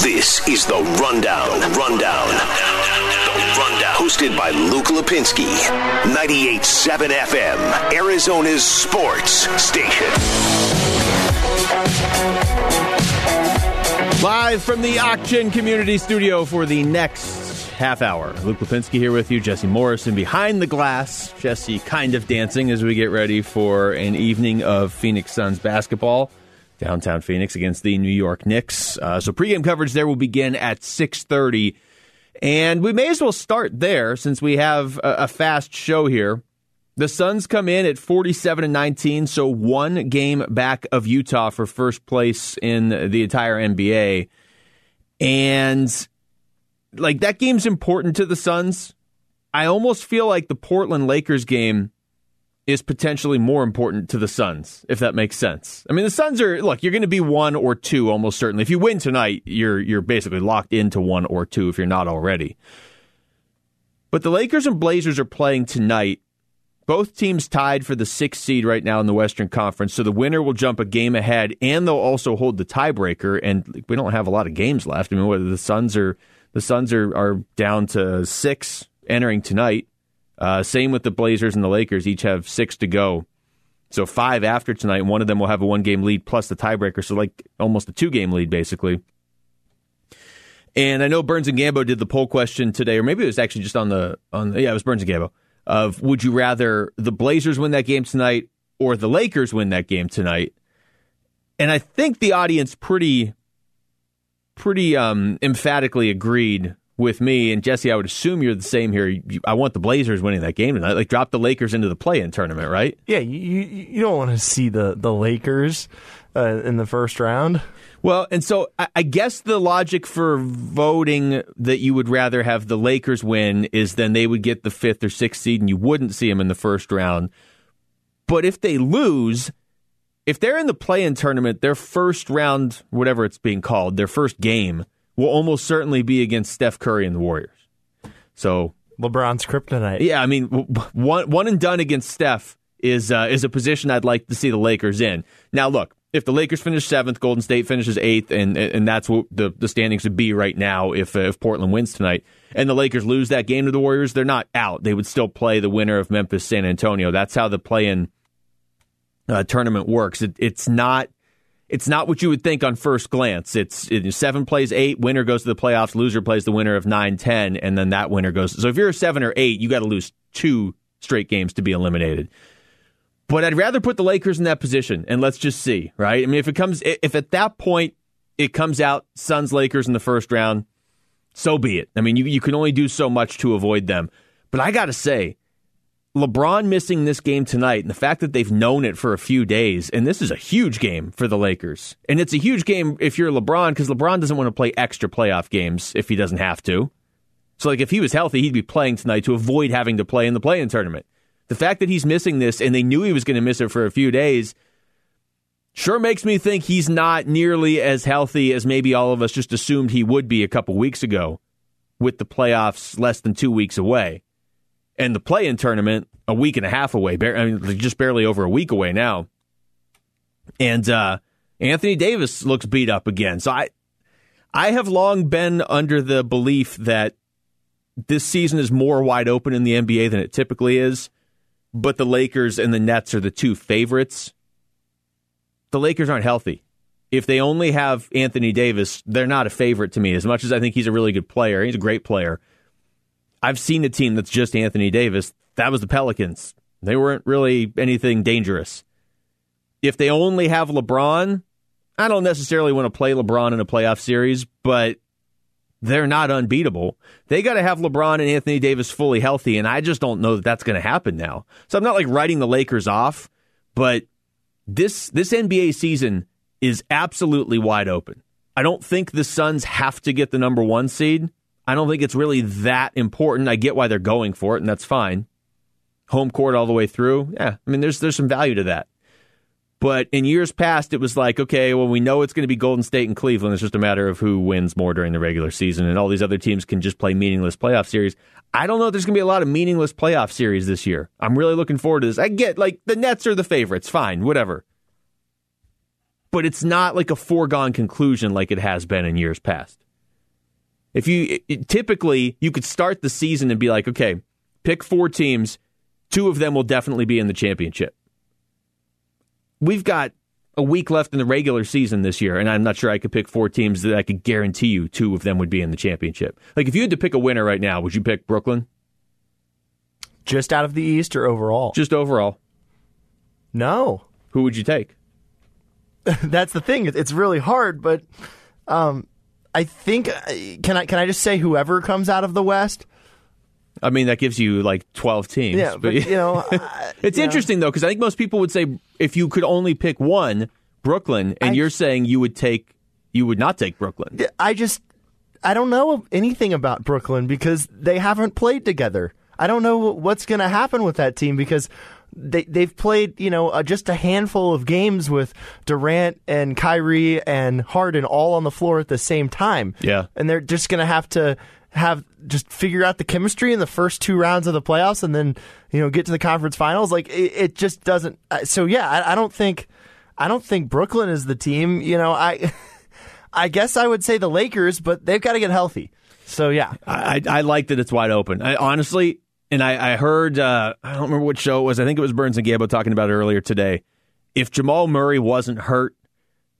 This is the Rundown. Rundown. The Rundown. Hosted by Luke Lapinski. 98.7 FM. Arizona's sports station. Live from the Auction Community Studio for the next half hour. Luke Lapinski here with you, Jesse Morrison behind the glass. Jesse kind of dancing as we get ready for an evening of Phoenix Suns basketball downtown Phoenix against the New York Knicks. Uh, so pregame coverage there will begin at 6:30, and we may as well start there since we have a, a fast show here. The Suns come in at 47 and 19, so one game back of Utah for first place in the entire NBA. And like that game's important to the Suns. I almost feel like the Portland Lakers game is potentially more important to the Suns, if that makes sense. I mean, the Suns are look, you're going to be one or two almost certainly. If you win tonight, you're you're basically locked into one or two if you're not already. But the Lakers and Blazers are playing tonight. Both teams tied for the sixth seed right now in the Western Conference, so the winner will jump a game ahead, and they'll also hold the tiebreaker. And we don't have a lot of games left. I mean, whether the Suns are the Suns are, are down to six entering tonight. Uh, same with the Blazers and the Lakers. Each have six to go. So five after tonight. One of them will have a one game lead plus the tiebreaker. So like almost a two game lead, basically. And I know Burns and Gambo did the poll question today, or maybe it was actually just on the on. The, yeah, it was Burns and Gambo. Of would you rather the Blazers win that game tonight or the Lakers win that game tonight? And I think the audience pretty pretty um, emphatically agreed with me and Jesse. I would assume you're the same here. I want the Blazers winning that game tonight. Like drop the Lakers into the play-in tournament, right? Yeah, you you don't want to see the the Lakers uh, in the first round. Well, and so I guess the logic for voting that you would rather have the Lakers win is then they would get the fifth or sixth seed and you wouldn't see them in the first round. But if they lose, if they're in the play-in tournament, their first round, whatever it's being called, their first game will almost certainly be against Steph Curry and the Warriors. So LeBron's kryptonite. Yeah, I mean, one one and done against Steph is uh, is a position I'd like to see the Lakers in. Now, look, if the Lakers finish seventh, Golden State finishes eighth, and and that's what the, the standings would be right now if uh, if Portland wins tonight, and the Lakers lose that game to the Warriors, they're not out. They would still play the winner of Memphis San Antonio. That's how the play-in uh, tournament works. It, it's not it's not what you would think on first glance. It's it, seven plays eight, winner goes to the playoffs, loser plays the winner of nine, ten, and then that winner goes. So if you're a seven or eight, you got to lose two straight games to be eliminated. But I'd rather put the Lakers in that position, and let's just see, right? I mean, if it comes, if at that point it comes out Suns Lakers in the first round, so be it. I mean, you you can only do so much to avoid them. But I got to say, LeBron missing this game tonight and the fact that they've known it for a few days, and this is a huge game for the Lakers. And it's a huge game if you're LeBron because LeBron doesn't want to play extra playoff games if he doesn't have to. So, like, if he was healthy, he'd be playing tonight to avoid having to play in the play in tournament. The fact that he's missing this and they knew he was going to miss it for a few days sure makes me think he's not nearly as healthy as maybe all of us just assumed he would be a couple weeks ago with the playoffs less than two weeks away and the play-in tournament a week and a half away. I mean, just barely over a week away now. And uh, Anthony Davis looks beat up again. So I, I have long been under the belief that this season is more wide open in the NBA than it typically is. But the Lakers and the Nets are the two favorites. The Lakers aren't healthy. If they only have Anthony Davis, they're not a favorite to me. As much as I think he's a really good player, he's a great player. I've seen a team that's just Anthony Davis. That was the Pelicans. They weren't really anything dangerous. If they only have LeBron, I don't necessarily want to play LeBron in a playoff series, but they're not unbeatable. They got to have LeBron and Anthony Davis fully healthy, and I just don't know that that's going to happen now. So I'm not like writing the Lakers off, but this this NBA season is absolutely wide open. I don't think the Suns have to get the number one seed. I don't think it's really that important. I get why they're going for it, and that's fine. Home court all the way through. Yeah, I mean, there's there's some value to that. But in years past, it was like, okay, well, we know it's going to be Golden State and Cleveland. It's just a matter of who wins more during the regular season, and all these other teams can just play meaningless playoff series. I don't know if there's going to be a lot of meaningless playoff series this year. I'm really looking forward to this. I get like the Nets are the favorites, fine, whatever. But it's not like a foregone conclusion like it has been in years past. If you it, typically you could start the season and be like, okay, pick four teams, two of them will definitely be in the championship. We've got a week left in the regular season this year, and I'm not sure I could pick four teams that I could guarantee you two of them would be in the championship. Like if you had to pick a winner right now, would you pick Brooklyn? Just out of the East or overall? Just overall. No. Who would you take? That's the thing. It's really hard, but um, I think uh, can I can I just say whoever comes out of the West? I mean, that gives you like 12 teams. Yeah, but, you know, I- it's you know. interesting though because I think most people would say if you could only pick one, Brooklyn, and I- you're saying you would take you would not take Brooklyn. I just I don't know anything about Brooklyn because they haven't played together. I don't know what's going to happen with that team because they they've played you know uh, just a handful of games with Durant and Kyrie and Harden all on the floor at the same time. Yeah. and they're just going to have to have just figure out the chemistry in the first two rounds of the playoffs and then you know get to the conference finals. Like it, it just doesn't. uh, So yeah, I, I don't think I don't think Brooklyn is the team. You know I. I guess I would say the Lakers, but they've got to get healthy. So yeah, I, I I like that it's wide open. I honestly, and I, I heard uh, I don't remember what show it was. I think it was Burns and Gambo talking about it earlier today. If Jamal Murray wasn't hurt,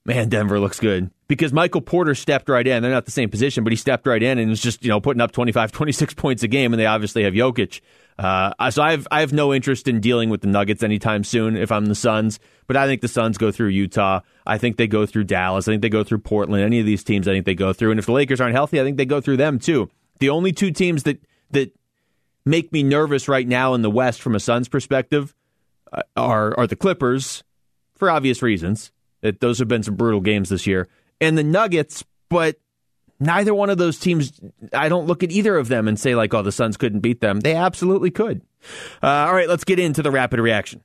man, Denver looks good because Michael Porter stepped right in. They're not the same position, but he stepped right in and was just you know putting up 25, 26 points a game, and they obviously have Jokic. Uh, so I have I have no interest in dealing with the Nuggets anytime soon if I'm the Suns. But I think the Suns go through Utah. I think they go through Dallas. I think they go through Portland. Any of these teams, I think they go through. And if the Lakers aren't healthy, I think they go through them too. The only two teams that that make me nervous right now in the West from a Suns perspective uh, are are the Clippers for obvious reasons. That those have been some brutal games this year, and the Nuggets. But neither one of those teams, I don't look at either of them and say like, "Oh, the Suns couldn't beat them." They absolutely could. Uh, all right, let's get into the rapid reaction.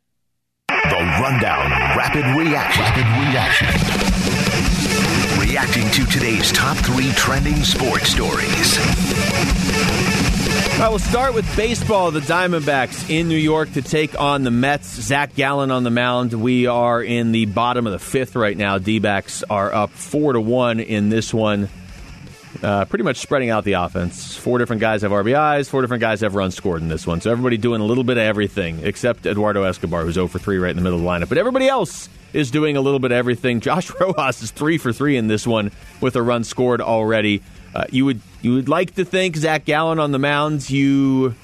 The Rundown Rapid Reaction. Rapid Reaction. Reacting to today's top three trending sports stories. Right, we'll start with baseball. The Diamondbacks in New York to take on the Mets. Zach Gallen on the mound. We are in the bottom of the fifth right now. D backs are up four to one in this one. Uh, pretty much spreading out the offense. Four different guys have RBIs. Four different guys have runs scored in this one. So everybody doing a little bit of everything, except Eduardo Escobar, who's 0 for 3 right in the middle of the lineup. But everybody else is doing a little bit of everything. Josh Rojas is 3 for 3 in this one with a run scored already. Uh, you would you would like to think Zach Gallen on the mounds. You,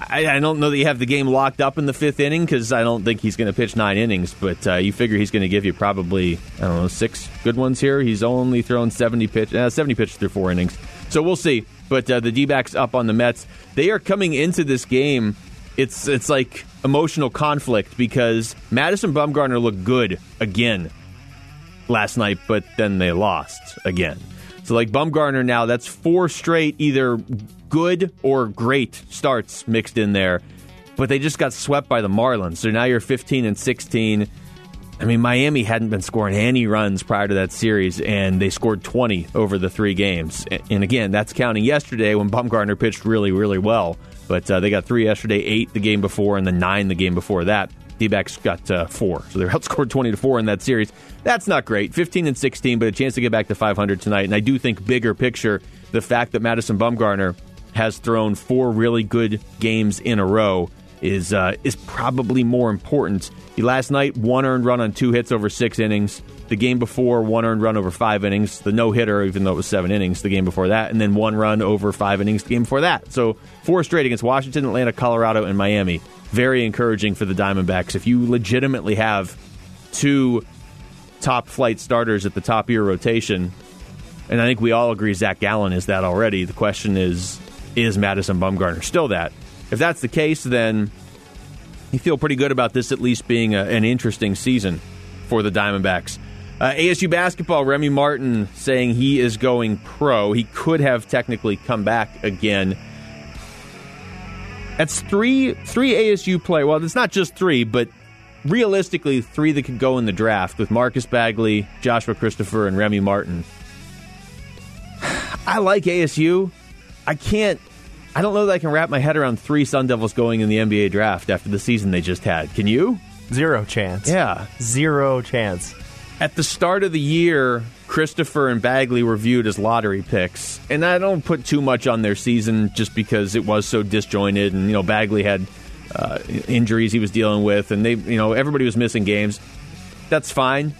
I, I don't know that you have the game locked up in the fifth inning because I don't think he's going to pitch nine innings. But uh, you figure he's going to give you probably I don't know six good ones here. He's only thrown seventy pitch uh, seventy pitches through four innings, so we'll see. But uh, the D up on the Mets. They are coming into this game. It's it's like emotional conflict because Madison Bumgarner looked good again last night, but then they lost again. So like Bumgarner now, that's four straight either good or great starts mixed in there. But they just got swept by the Marlins. So now you're 15 and 16. I mean, Miami hadn't been scoring any runs prior to that series, and they scored 20 over the three games. And again, that's counting yesterday when Bumgarner pitched really, really well. But uh, they got three yesterday, eight the game before, and then nine the game before that. D-backs got uh, four, so they're outscored twenty to four in that series. That's not great. Fifteen and sixteen, but a chance to get back to five hundred tonight. And I do think bigger picture, the fact that Madison Bumgarner has thrown four really good games in a row is uh, is probably more important. Last night one earned run on two hits over six innings. The game before one earned run over five innings. The no hitter, even though it was seven innings, the game before that, and then one run over five innings the game before that. So four straight against Washington, Atlanta, Colorado, and Miami. Very encouraging for the Diamondbacks. If you legitimately have two top flight starters at the top of your rotation, and I think we all agree Zach Gallen is that already. The question is, is Madison Bumgarner still that? If that's the case, then you feel pretty good about this at least being a, an interesting season for the Diamondbacks. Uh, ASU basketball, Remy Martin saying he is going pro. He could have technically come back again. That's three three ASU play. Well, it's not just three, but realistically, three that could go in the draft with Marcus Bagley, Joshua Christopher, and Remy Martin. I like ASU. I can't. I don't know that I can wrap my head around three Sun Devils going in the NBA draft after the season they just had. Can you? zero chance. Yeah. zero chance. At the start of the year, Christopher and Bagley were viewed as lottery picks, and I don't put too much on their season just because it was so disjointed, and you know Bagley had uh, injuries he was dealing with, and they, you know, everybody was missing games. That's fine.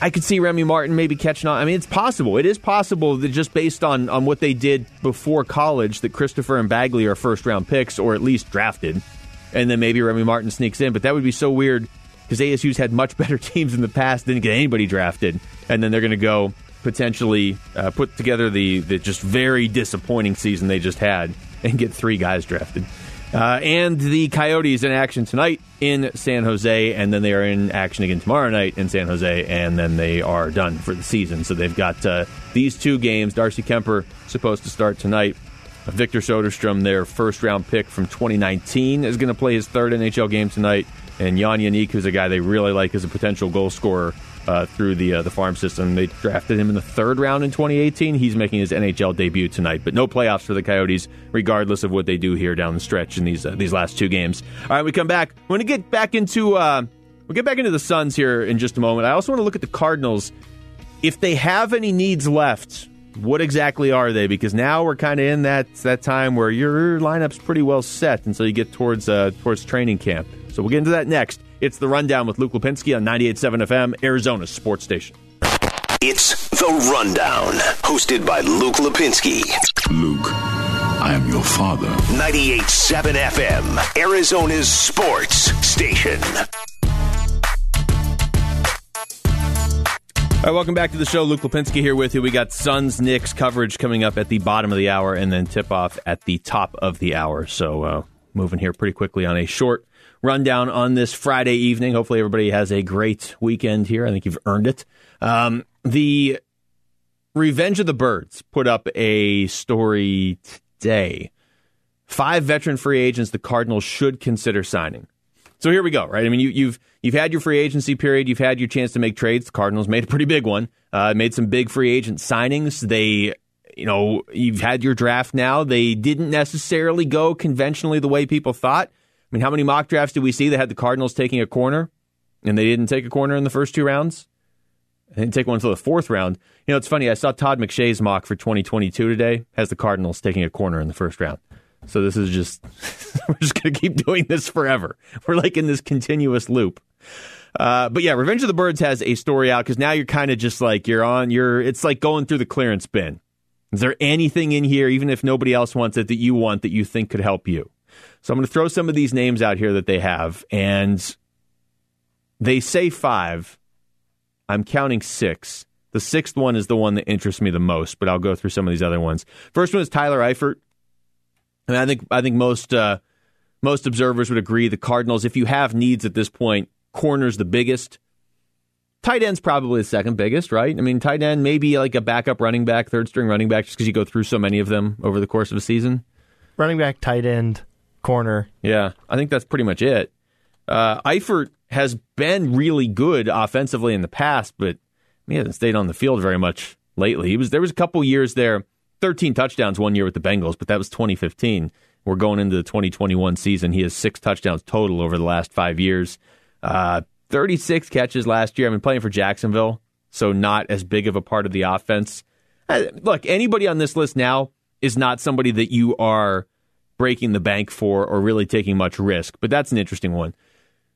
I could see Remy Martin maybe catching on. I mean, it's possible. It is possible that just based on, on what they did before college, that Christopher and Bagley are first round picks or at least drafted, and then maybe Remy Martin sneaks in. But that would be so weird because ASU's had much better teams in the past, didn't get anybody drafted, and then they're going to go potentially uh, put together the, the just very disappointing season they just had and get three guys drafted. Uh, and the Coyotes in action tonight in San Jose, and then they are in action again tomorrow night in San Jose, and then they are done for the season. So they've got uh, these two games. Darcy Kuemper supposed to start tonight. Victor Soderstrom, their first round pick from 2019, is going to play his third NHL game tonight. And Jan Jenik, who's a guy they really like as a potential goal scorer, uh, through the uh, the farm system. They drafted him in the third round in 2018. He's making his NHL debut tonight, but no playoffs for the Coyotes, regardless of what they do here down the stretch in these uh, these last two games. All right, we come back. We're going to get back into uh, we'll get back into the Suns here in just a moment. I also want to look at the Cardinals. If they have any needs left, what exactly are they? Because now we're kind of in that that time where your lineup's pretty well set until you get towards uh, towards training camp. So we'll get into that next. It's the Rundown with Luke Lapinski on 98.7 FM, Arizona Sports Station. It's the Rundown, hosted by Luke Lapinski. Luke, I am your father. 98.7 FM, Arizona's sports station. All right, welcome back to the show. Luke Lapinski here with you. We got Suns Knicks coverage coming up at the bottom of the hour and then tip off at the top of the hour. So, uh, moving here pretty quickly on a short rundown on this Friday evening. Hopefully, everybody has a great weekend here. I think you've earned it. Um, the Revenge of the Birds put up a story today. Five veteran free agents the Cardinals should consider signing. So here we go, right? I mean, you, you've you've had your free agency period, you've had your chance to make trades. The Cardinals made a pretty big one, uh, made some big free agent signings. They, you know, you've had your draft now. They didn't necessarily go conventionally the way people thought. I mean, how many mock drafts did we see that had the Cardinals taking a corner and they didn't take a corner in the first two rounds? They didn't take one until the fourth round. You know, it's funny. I saw Todd McShay's mock for 2022 today, has the Cardinals taking a corner in the first round. So this is just, we're just going to keep doing this forever. We're like in this continuous loop. Uh, but yeah, Revenge of the Birds has a story out because now you're kind of just like, you're on, you're, it's like going through the clearance bin. Is there anything in here, even if nobody else wants it, that you want that you think could help you? So I'm going to throw some of these names out here that they have, and they say five. I'm counting six. The sixth one is the one that interests me the most, but I'll go through some of these other ones. First one is Tyler Eifert. And I think I think most uh, most observers would agree the Cardinals, if you have needs at this point, corner's the biggest. Tight end's probably the second biggest, right? I mean, tight end maybe like a backup running back, third string running back, just because you go through so many of them over the course of a season. Running back, tight end, corner. Yeah, I think that's pretty much it. Uh, Eifert has been really good offensively in the past, but he hasn't stayed on the field very much lately. He was there was a couple years there, 13 touchdowns one year with the Bengals, but that was 2015. We're going into the 2021 season. He has six touchdowns total over the last five years. Uh, 36 catches last year. I've been playing for Jacksonville, so not as big of a part of the offense. Uh, look, anybody on this list now is not somebody that you are breaking the bank for or really taking much risk, but that's an interesting one.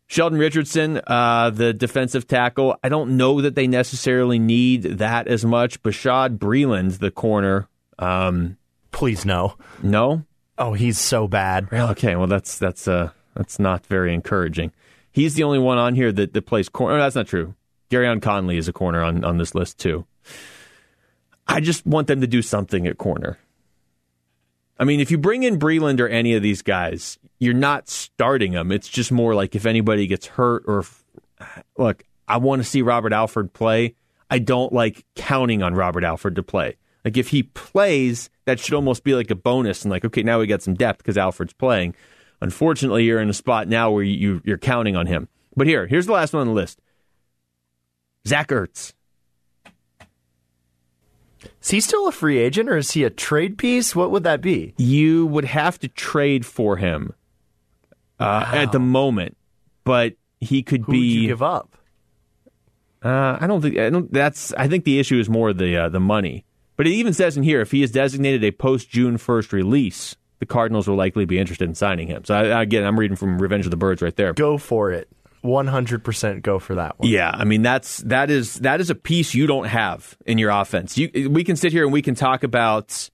Sheldon Richardson, uh, the defensive tackle, I don't know that they necessarily need that as much. Bashaud Breeland, the corner. Um, Please no. No? Oh, he's so bad. Okay, well that's that's uh that's not very encouraging. He's the only one on here that, that plays corner. Oh, that's not true. Gareon Conley is a corner on, on this list too. I just want them to do something at corner. I mean, if you bring in Breeland or any of these guys, you're not starting them. It's just more like if anybody gets hurt or look, I want to see Robert Alford play. I don't like counting on Robert Alford to play. Like if he plays, that should almost be like a bonus and like okay, now we got some depth because Alford's playing. Unfortunately, you're in a spot now where you, you're counting on him. But here, here's the last one on the list. Zach Ertz. Is he still a free agent or is he a trade piece? What would that be? You would have to trade for him uh, wow. at the moment, but he could Who be. give up? Uh, I don't think I don't. That's I think the issue is more the uh, the money. But it even says in here if he is designated a post June first release, the Cardinals will likely be interested in signing him. So I, again, I'm reading from Revenge of the Birds right there. Go for it. 100% go for that one. Yeah, I mean that's that is that is a piece you don't have in your offense. You, we can sit here and we can talk about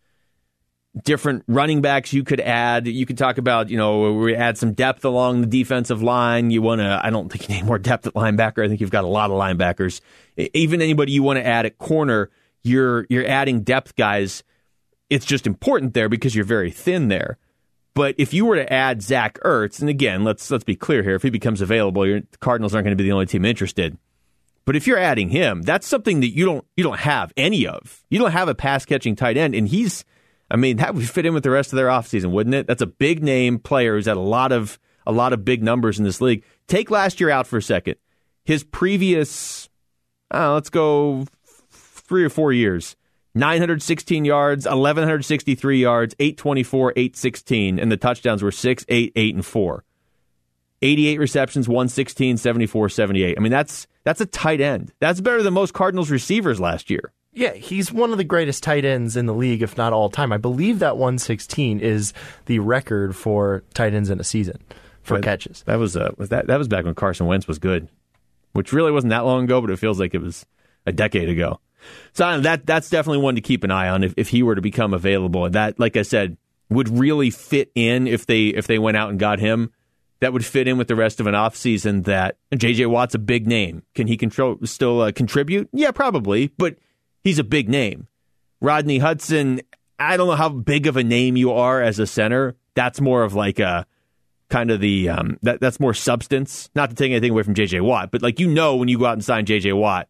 different running backs you could add. You could talk about, you know, we add some depth along the defensive line. You want to, I don't think you need more depth at linebacker. I think you've got a lot of linebackers. Even anybody you want to add at corner, you're you're adding depth guys. It's just important there because you're very thin there. But if you were to add Zach Ertz, and again, let's let's be clear here, if he becomes available, the Cardinals aren't going to be the only team interested. But if you're adding him, that's something that you don't you don't have any of. You don't have a pass catching tight end, and he's I mean, that would fit in with the rest of their offseason, wouldn't it? That's a big name player who's had a lot of a lot of big numbers in this league. Take last year out for a second. His previous, uh, let's go three or four years. 916 yards, 1163 yards, 824, 816, and the touchdowns were 6, 8, 8, and 4. 88 receptions, 116, 74, 78. I mean, that's that's a tight end. That's better than most Cardinals receivers last year. Yeah, he's one of the greatest tight ends in the league, if not all time. I believe that 116 is the record for tight ends in a season for But catches. That was uh, was that that was back when Carson Wentz was good, which really wasn't that long ago, but it feels like it was a decade ago. So that that's definitely one to keep an eye on if, if he were to become available. That, like I said, would really fit in if they if they went out and got him. That would fit in with the rest of an offseason that J.J. Watt's a big name. Can he control still uh, contribute? Yeah, probably, but he's a big name. Rodney Hudson, I don't know how big of a name you are as a center. That's more of like a kind of the um, that that's more substance. Not to take anything away from J.J. Watt, but like you know when you go out and sign J.J. Watt,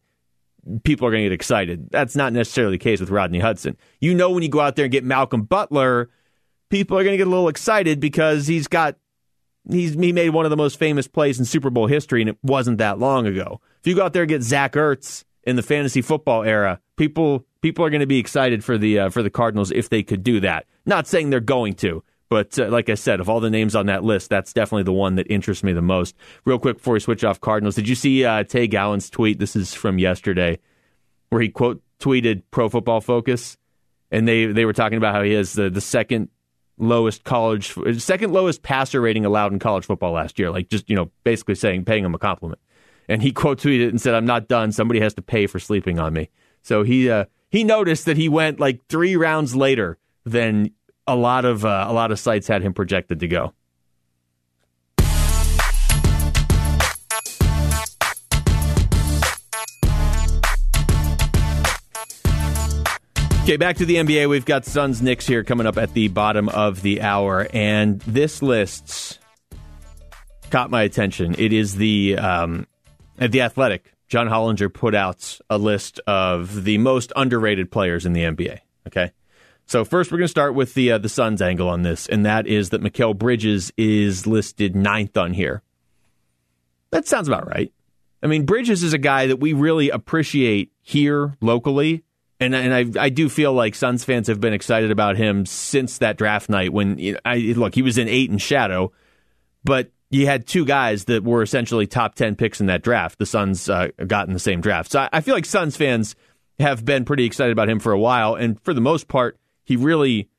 people are going to get excited. That's not necessarily the case with Rodney Hudson. You know when you go out there and get Malcolm Butler, people are going to get a little excited because he's got he's he made one of the most famous plays in Super Bowl history, and it wasn't that long ago. If you go out there and get Zach Ertz in the fantasy football era, people people are going to be excited for the uh, for the Cardinals if they could do that. Not saying they're going to, but uh, like I said, of all the names on that list, that's definitely the one that interests me the most. Real quick before we switch off Cardinals, did you see uh, Tay Gowan's tweet? This is from yesterday, where he quote tweeted Pro Football Focus, and they they were talking about how he has the the second lowest college second lowest passer rating allowed in college football last year. Like just you know basically saying paying him a compliment. And he quote tweeted and said, "I'm not done. Somebody has to pay for sleeping on me." So he uh, he noticed that he went like three rounds later than a lot of uh, a lot of sites had him projected to go. Okay, back to the NBA. We've got Suns Knicks here coming up at the bottom of the hour, and this list caught my attention. It is the um, at the Athletic. John Hollinger put out a list of the most underrated players in the NBA. Okay, so first we're going to start with the uh, the Suns angle on this, and that is that Mikal Bridges is listed ninth on here. That sounds about right. I mean, Bridges is a guy that we really appreciate here locally. And and I I do feel like Suns fans have been excited about him since that draft night when you know, I look he was in Ayton's shadow, but you had two guys that were essentially top ten picks in that draft. The Suns uh, got in the same draft, so I, I feel like Suns fans have been pretty excited about him for a while, and for the most part, he really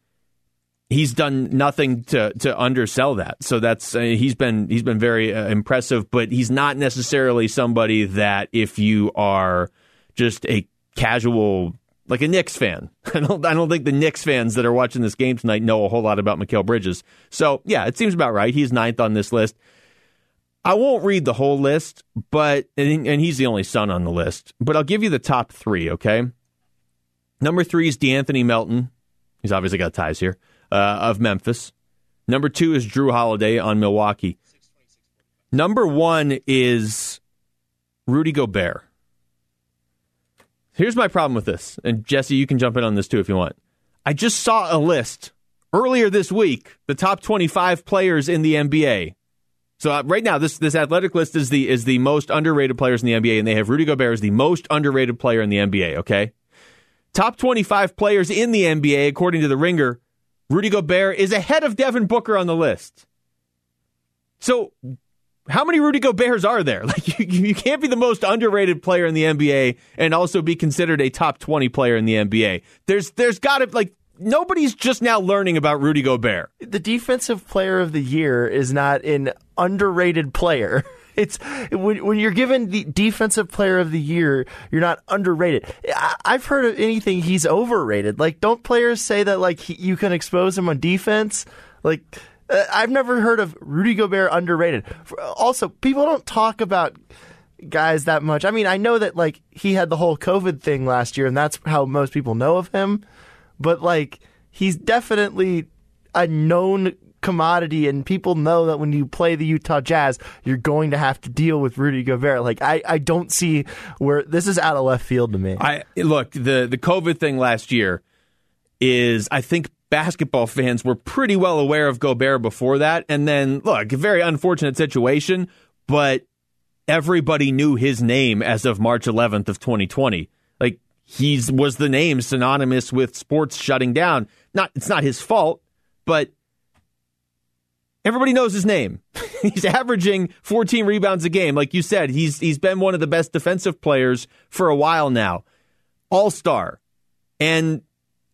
he's done nothing to to undersell that. So that's uh, he's been he's been very uh, impressive, but he's not necessarily somebody that if you are just a casual like a Knicks fan. I don't I don't think the Knicks fans that are watching this game tonight know a whole lot about Mikal Bridges. So yeah, it seems about right. He's ninth on this list. I won't read the whole list, but and, and he's the only Sun on the list. But I'll give you the top three. Okay. Number three is De'Anthony Melton. He's obviously got ties here uh, of Memphis. Number two is Jrue Holiday on Milwaukee. Number one is Rudy Gobert. Here's my problem with this, and Jesse, you can jump in on this too if you want. I just saw a list earlier this week, the top 25 players in the NBA. So uh, right now, this this athletic list is the is the most underrated players in the NBA, and they have Rudy Gobert as the most underrated player in the NBA. Okay, top 25 players in the NBA according to the Ringer. Rudy Gobert is ahead of Devin Booker on the list. So, how many Rudy Gobert's are there? Like you, you can't be the most underrated player in the NBA and also be considered a top 20 player in the NBA. There's there's got to like nobody's just now learning about Rudy Gobert. The defensive player of the year is not an underrated player. It's when, when you're given the defensive player of the year, you're not underrated. I, I've heard of anything he's overrated. Like, don't players say that like he, you can expose him on defense? Like, uh, I've never heard of Rudy Gobert underrated. Also, people don't talk about guys that much. I mean, I know that like he had the whole COVID thing last year, and that's how most people know of him. But like, he's definitely a known commodity, and people know that when you play the Utah Jazz, you're going to have to deal with Rudy Gobert. Like, I, I don't see where this is out of left field to me. I look the the COVID thing last year is I think basketball fans were pretty well aware of Gobert before that, and then look, a very unfortunate situation, but everybody knew his name as of March 11th of 2020. Like he's was the name synonymous with sports shutting down. Not it's not his fault, but everybody knows his name. he's averaging 14 rebounds a game. Like you said, he's he's been one of the best defensive players for a while now. All-star. And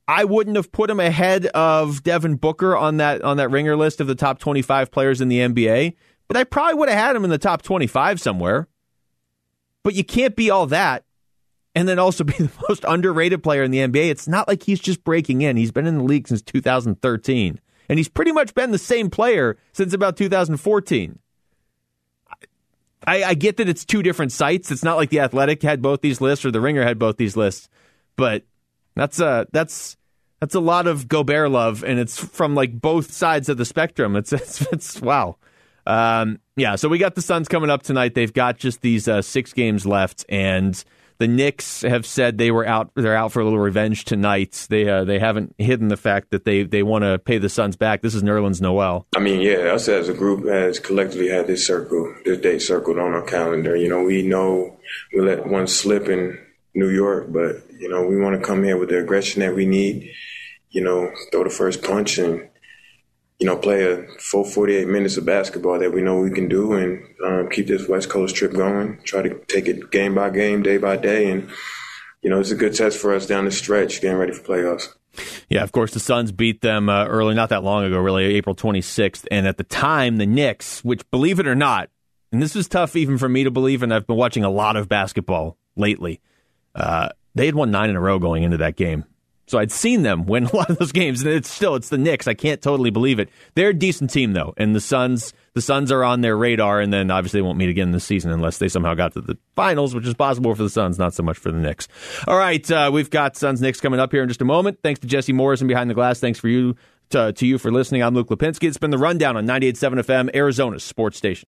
I wouldn't have put him ahead of Devin Booker on that on that ringer list of the top 25 players in the NBA, but I probably would have had him in the top 25 somewhere. But you can't be all that and then also be the most underrated player in the NBA. It's not like he's just breaking in. He's been in the league since 2013, and he's pretty much been the same player since about 2014. I, I get that it's two different sites. It's not like the Athletic had both these lists or the Ringer had both these lists, but that's a that's that's a lot of Gobert love, and it's from like both sides of the spectrum. It's it's, it's wow. Um, yeah, so we got the Suns coming up tonight. They've got just these uh, six games left, and the Knicks have said they were out. They're out for a little revenge tonight. They uh, they haven't hidden the fact that they they want to pay the Suns back. This is Nerlens Noel. I mean, yeah, us as a group has collectively had this circle, this date circled on our calendar. You know, we know we let one slip in New York, but you know, we want to come here with the aggression that we need. You know, throw the first punch and you know, play a full 48 minutes of basketball that we know we can do and um, keep this West Coast trip going. Try to take it game by game, day by day. And, you know, it's a good test for us down the stretch, getting ready for playoffs. Yeah, of course, the Suns beat them uh, early, not that long ago, really, April 26th. And at the time, the Knicks, which, believe it or not, and this was tough even for me to believe, and I've been watching a lot of basketball lately, uh, they had won nine in a row going into that game. So I'd seen them win a lot of those games, and it's still it's the Knicks. I can't totally believe it. They're a decent team though, and the Suns the Suns are on their radar, and then obviously they won't meet again this season unless they somehow got to the finals, which is possible for the Suns, not so much for the Knicks. All right, uh, we've got Suns Knicks coming up here in just a moment. Thanks to Jesse Morrison behind the glass. Thanks for you to, to you for listening. I'm Luke Lapinski. It's been the rundown on 98.7 FM, Arizona's sports station.